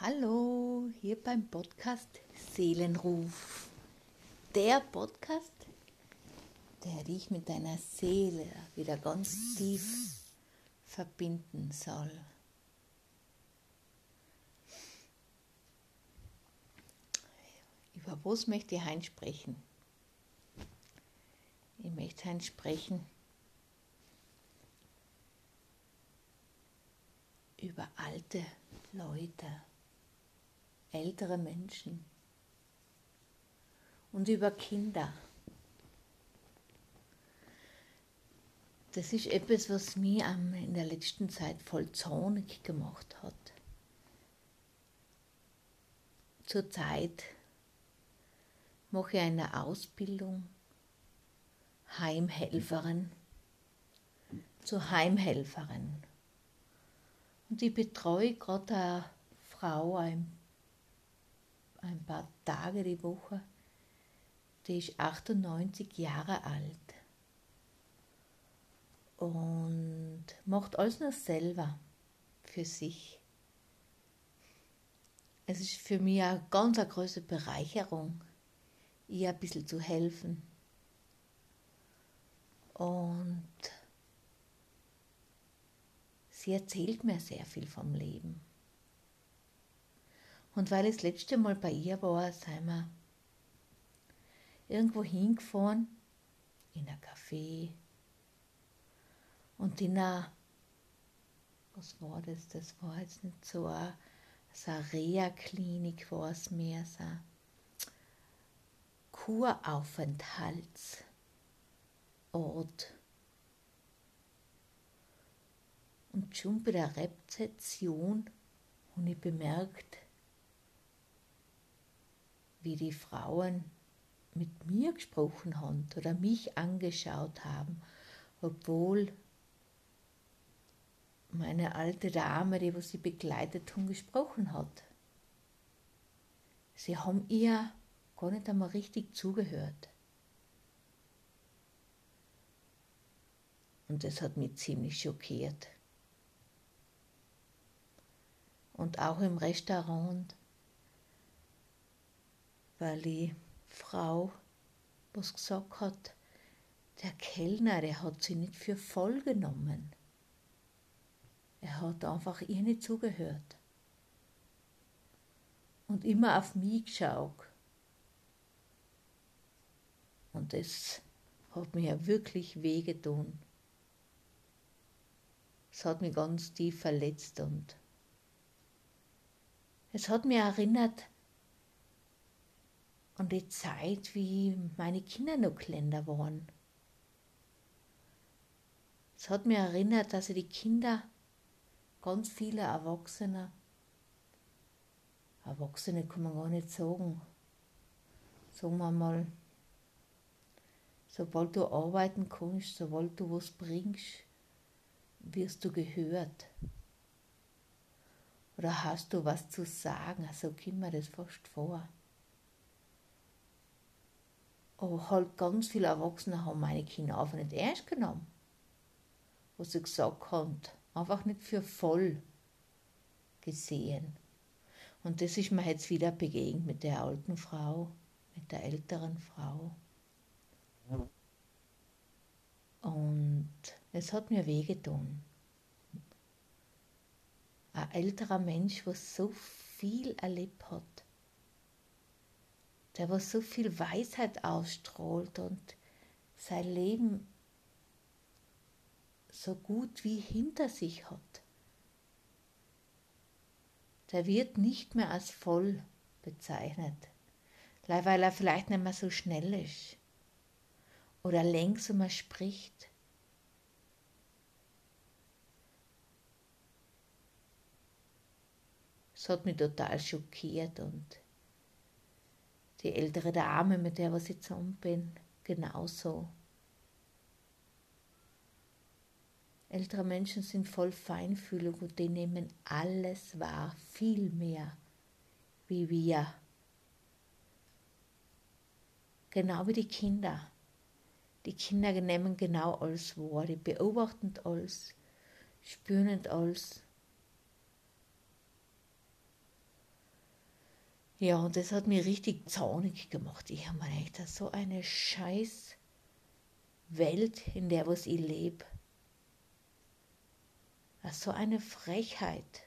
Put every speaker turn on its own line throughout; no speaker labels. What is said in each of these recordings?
Hallo, hier beim Podcast Seelenruf. Der Podcast, der dich mit deiner Seele wieder ganz tief verbinden soll. Über was möchte ich heute sprechen? Ich möchte heute sprechen über alte Leute ältere Menschen und über Kinder. Das ist etwas, was mich in der letzten Zeit voll zornig gemacht hat. Zurzeit mache ich eine Ausbildung Heimhelferin zur Heimhelferin. Und ich betreue gerade eine Frau, ein ein paar Tage die Woche. Die ist 98 Jahre alt und macht alles nur selber für sich. Es ist für mich eine ganz eine große Bereicherung, ihr ein bisschen zu helfen. Und sie erzählt mir sehr viel vom Leben. Und weil ich das letzte Mal bei ihr war, sind wir irgendwo hingefahren, in ein Café. Und in einer, was war das? Das war jetzt nicht so eine, so eine Reha-Klinik, war es mehr, so ein Kuraufenthaltsort. Und schon bei der Rezeption habe ich bemerkt, wie die Frauen mit mir gesprochen haben oder mich angeschaut haben, obwohl meine alte Dame, die was sie begleitet hat, gesprochen hat. Sie haben ihr gar nicht einmal richtig zugehört. Und das hat mich ziemlich schockiert. Und auch im Restaurant weil die Frau was gesagt hat, der Kellner, der hat sie nicht für voll genommen. Er hat einfach ihr nicht zugehört. Und immer auf mich geschaut. Und das hat mir ja wirklich wehgetan. Es hat mich ganz tief verletzt und es hat mir erinnert, an die Zeit, wie meine Kinder noch kleiner waren. Es hat mir erinnert, dass ich die Kinder, ganz viele Erwachsene, Erwachsene kann man gar nicht sagen, sagen wir mal, sobald du arbeiten kannst, sobald du was bringst, wirst du gehört. Oder hast du was zu sagen? So also kommt mir das fast vor. Aber halt ganz viele Erwachsene haben meine Kinder einfach nicht ernst genommen. Was sie gesagt haben, einfach nicht für voll gesehen. Und das ist mir jetzt wieder begegnet mit der alten Frau, mit der älteren Frau. Und es hat mir wehgetan. Ein älterer Mensch, was so viel erlebt hat, der was so viel Weisheit ausstrahlt und sein Leben so gut wie hinter sich hat. Der wird nicht mehr als voll bezeichnet, weil er vielleicht nicht mehr so schnell ist oder langsamer spricht. Das hat mich total schockiert und die ältere Dame, mit der was ich zusammen bin, genauso. Ältere Menschen sind voll Feinfühlung und die nehmen alles wahr, viel mehr wie wir. Genau wie die Kinder. Die Kinder nehmen genau alles wahr, die beobachten alles, spüren alles. Ja, und das hat mich richtig zornig gemacht. Ich habe mir gedacht, so eine scheiß Welt, in der was ich lebe. So eine Frechheit.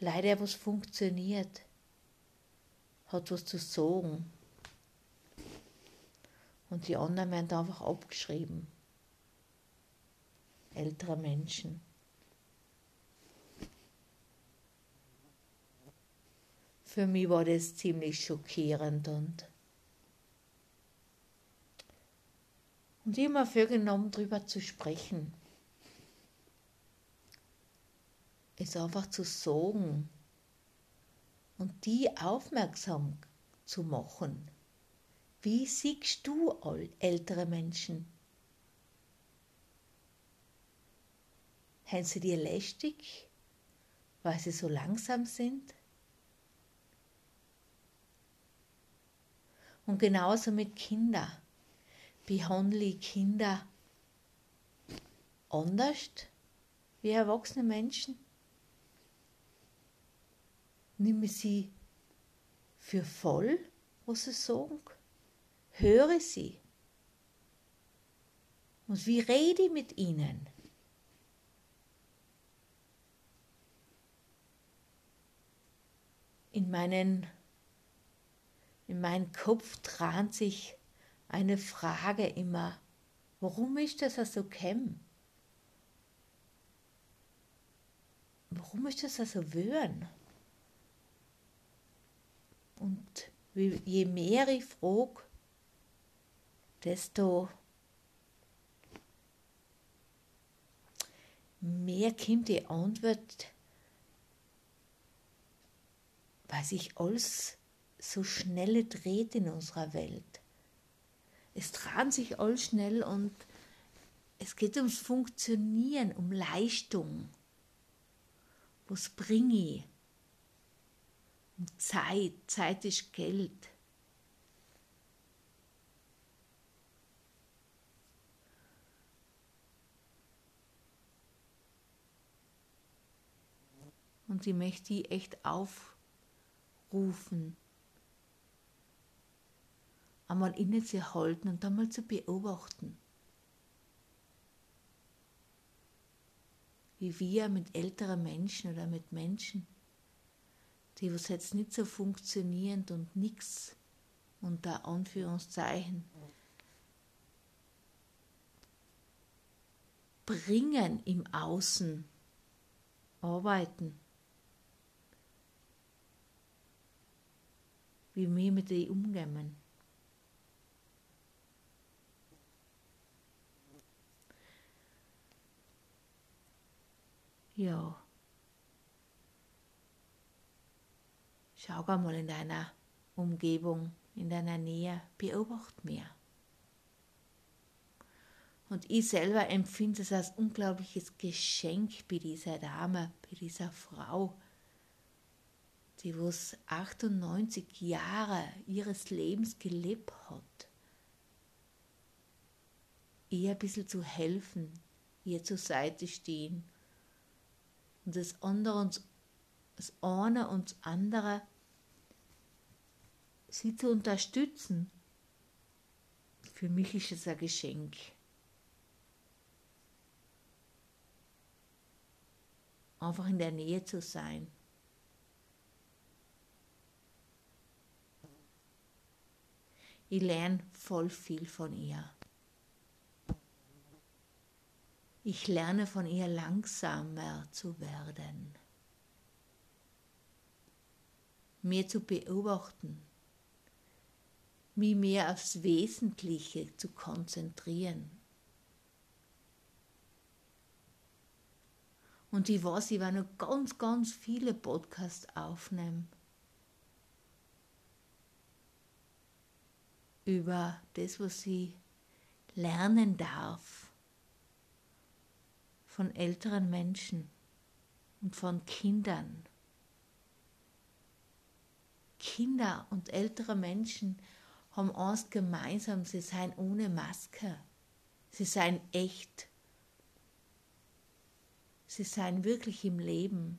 Leider was funktioniert. Hat was zu sagen. Und die anderen werden einfach abgeschrieben. Ältere Menschen. Für mich war das ziemlich schockierend und, und mir vorgenommen, darüber zu sprechen. Es einfach zu sagen und die aufmerksam zu machen. Wie siehst du ältere Menschen? Haben sie dir lästig, weil sie so langsam sind? Und genauso mit Kindern. Behandle ich Kinder anders wie erwachsene Menschen? Nimm sie für voll, was sie sagen? Höre sie. Und wie rede ich mit ihnen? In meinen in meinem Kopf dran sich eine Frage immer, warum ist das so kämm? Warum ist das so wöhn? Und je mehr ich frage, desto mehr kommt die Antwort, weil sich alles so schnell dreht in unserer Welt. Es dreht sich all schnell und es geht ums Funktionieren, um Leistung. Was bringe ich? Um Zeit. Zeit ist Geld. Und ich möchte die echt aufrufen, einmal innezuhalten und einmal zu beobachten. Wie wir mit älteren Menschen oder mit Menschen, die was jetzt nicht so funktionierend und nichts unter Anführungszeichen bringen im Außen, arbeiten. Wie wir mit denen umgehen. Ja. Schau mal in deiner Umgebung, in deiner Nähe, beobacht mehr. Und ich selber empfinde es als unglaubliches Geschenk bei dieser Dame, bei dieser Frau, die was 98 Jahre ihres Lebens gelebt hat. Ihr ein bisschen zu helfen, ihr zur Seite stehen und das andere und das eine und das andere sie zu unterstützen, für mich ist es ein Geschenk. Einfach in der Nähe zu sein. Ich lerne voll viel von ihr. Ich lerne von ihr langsamer zu werden, mehr zu beobachten, mich mehr aufs Wesentliche zu konzentrieren. Und ich weiß, ich werde noch ganz, ganz viele Podcasts aufnehmen. Über das, was ich lernen darf von älteren Menschen und von Kindern. Kinder und ältere Menschen haben eins gemeinsam, sie seien ohne Maske. Sie seien echt. Sie seien wirklich im Leben.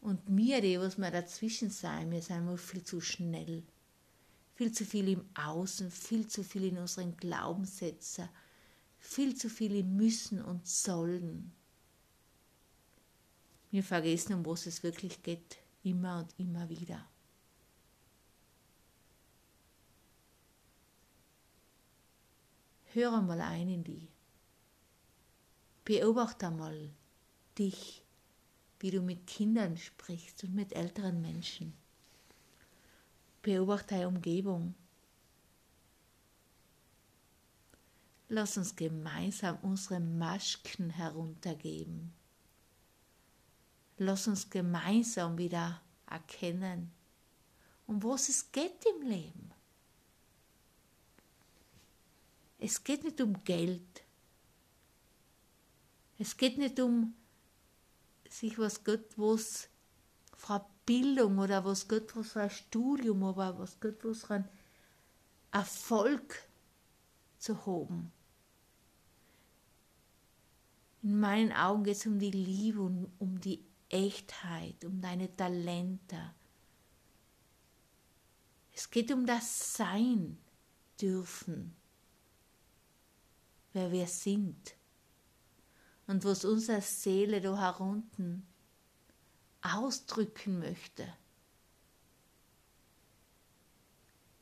Und wir, die, was wir dazwischen sein, wir sind wohl viel zu schnell. Viel zu viel im Außen, viel zu viel in unseren Glaubenssätzen, viel zu viel im Müssen und Sollen. Wir vergessen, um was es wirklich geht, immer und immer wieder. Hör einmal ein in die. Beobachte einmal dich, wie du mit Kindern sprichst und mit älteren Menschen. Beobachte deine Umgebung. Lass uns gemeinsam unsere Masken heruntergeben. Lass uns gemeinsam wieder erkennen, um was es geht im Leben. Es geht nicht um Geld. Es geht nicht um sich was Gott was für Bildung oder was Gott was für ein Studium oder was Gott was für ein Erfolg zu haben. In meinen Augen geht es um die Liebe und um die Echtheit, um deine Talente. Es geht um das Sein dürfen wer wir sind und was unsere Seele da herunten ausdrücken möchte.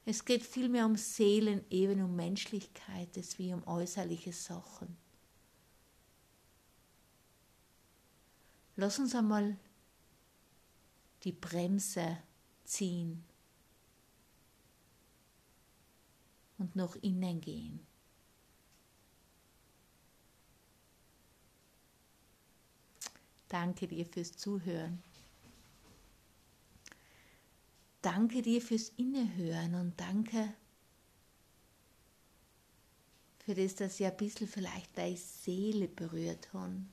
Es geht vielmehr um Seelenebene, um Menschlichkeit, als wie um äußerliche Sachen. Lass uns einmal die Bremse ziehen und nach innen gehen. Danke dir fürs Zuhören. Danke dir fürs Innehören und danke für das, dass ich ein bisschen vielleicht deine Seele berührt haben.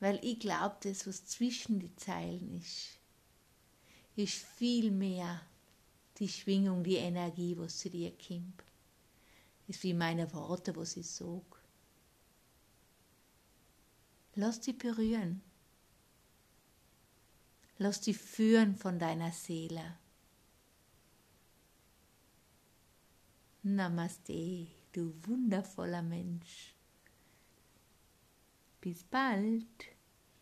Weil ich glaube, das, was zwischen die Zeilen ist, ist viel mehr die Schwingung, die Energie, was zu dir kommt. Ist wie meine Worte, was ich sage. Lass dich berühren. Lass dich führen von deiner Seele. Namaste, du wundervoller Mensch. bis bald.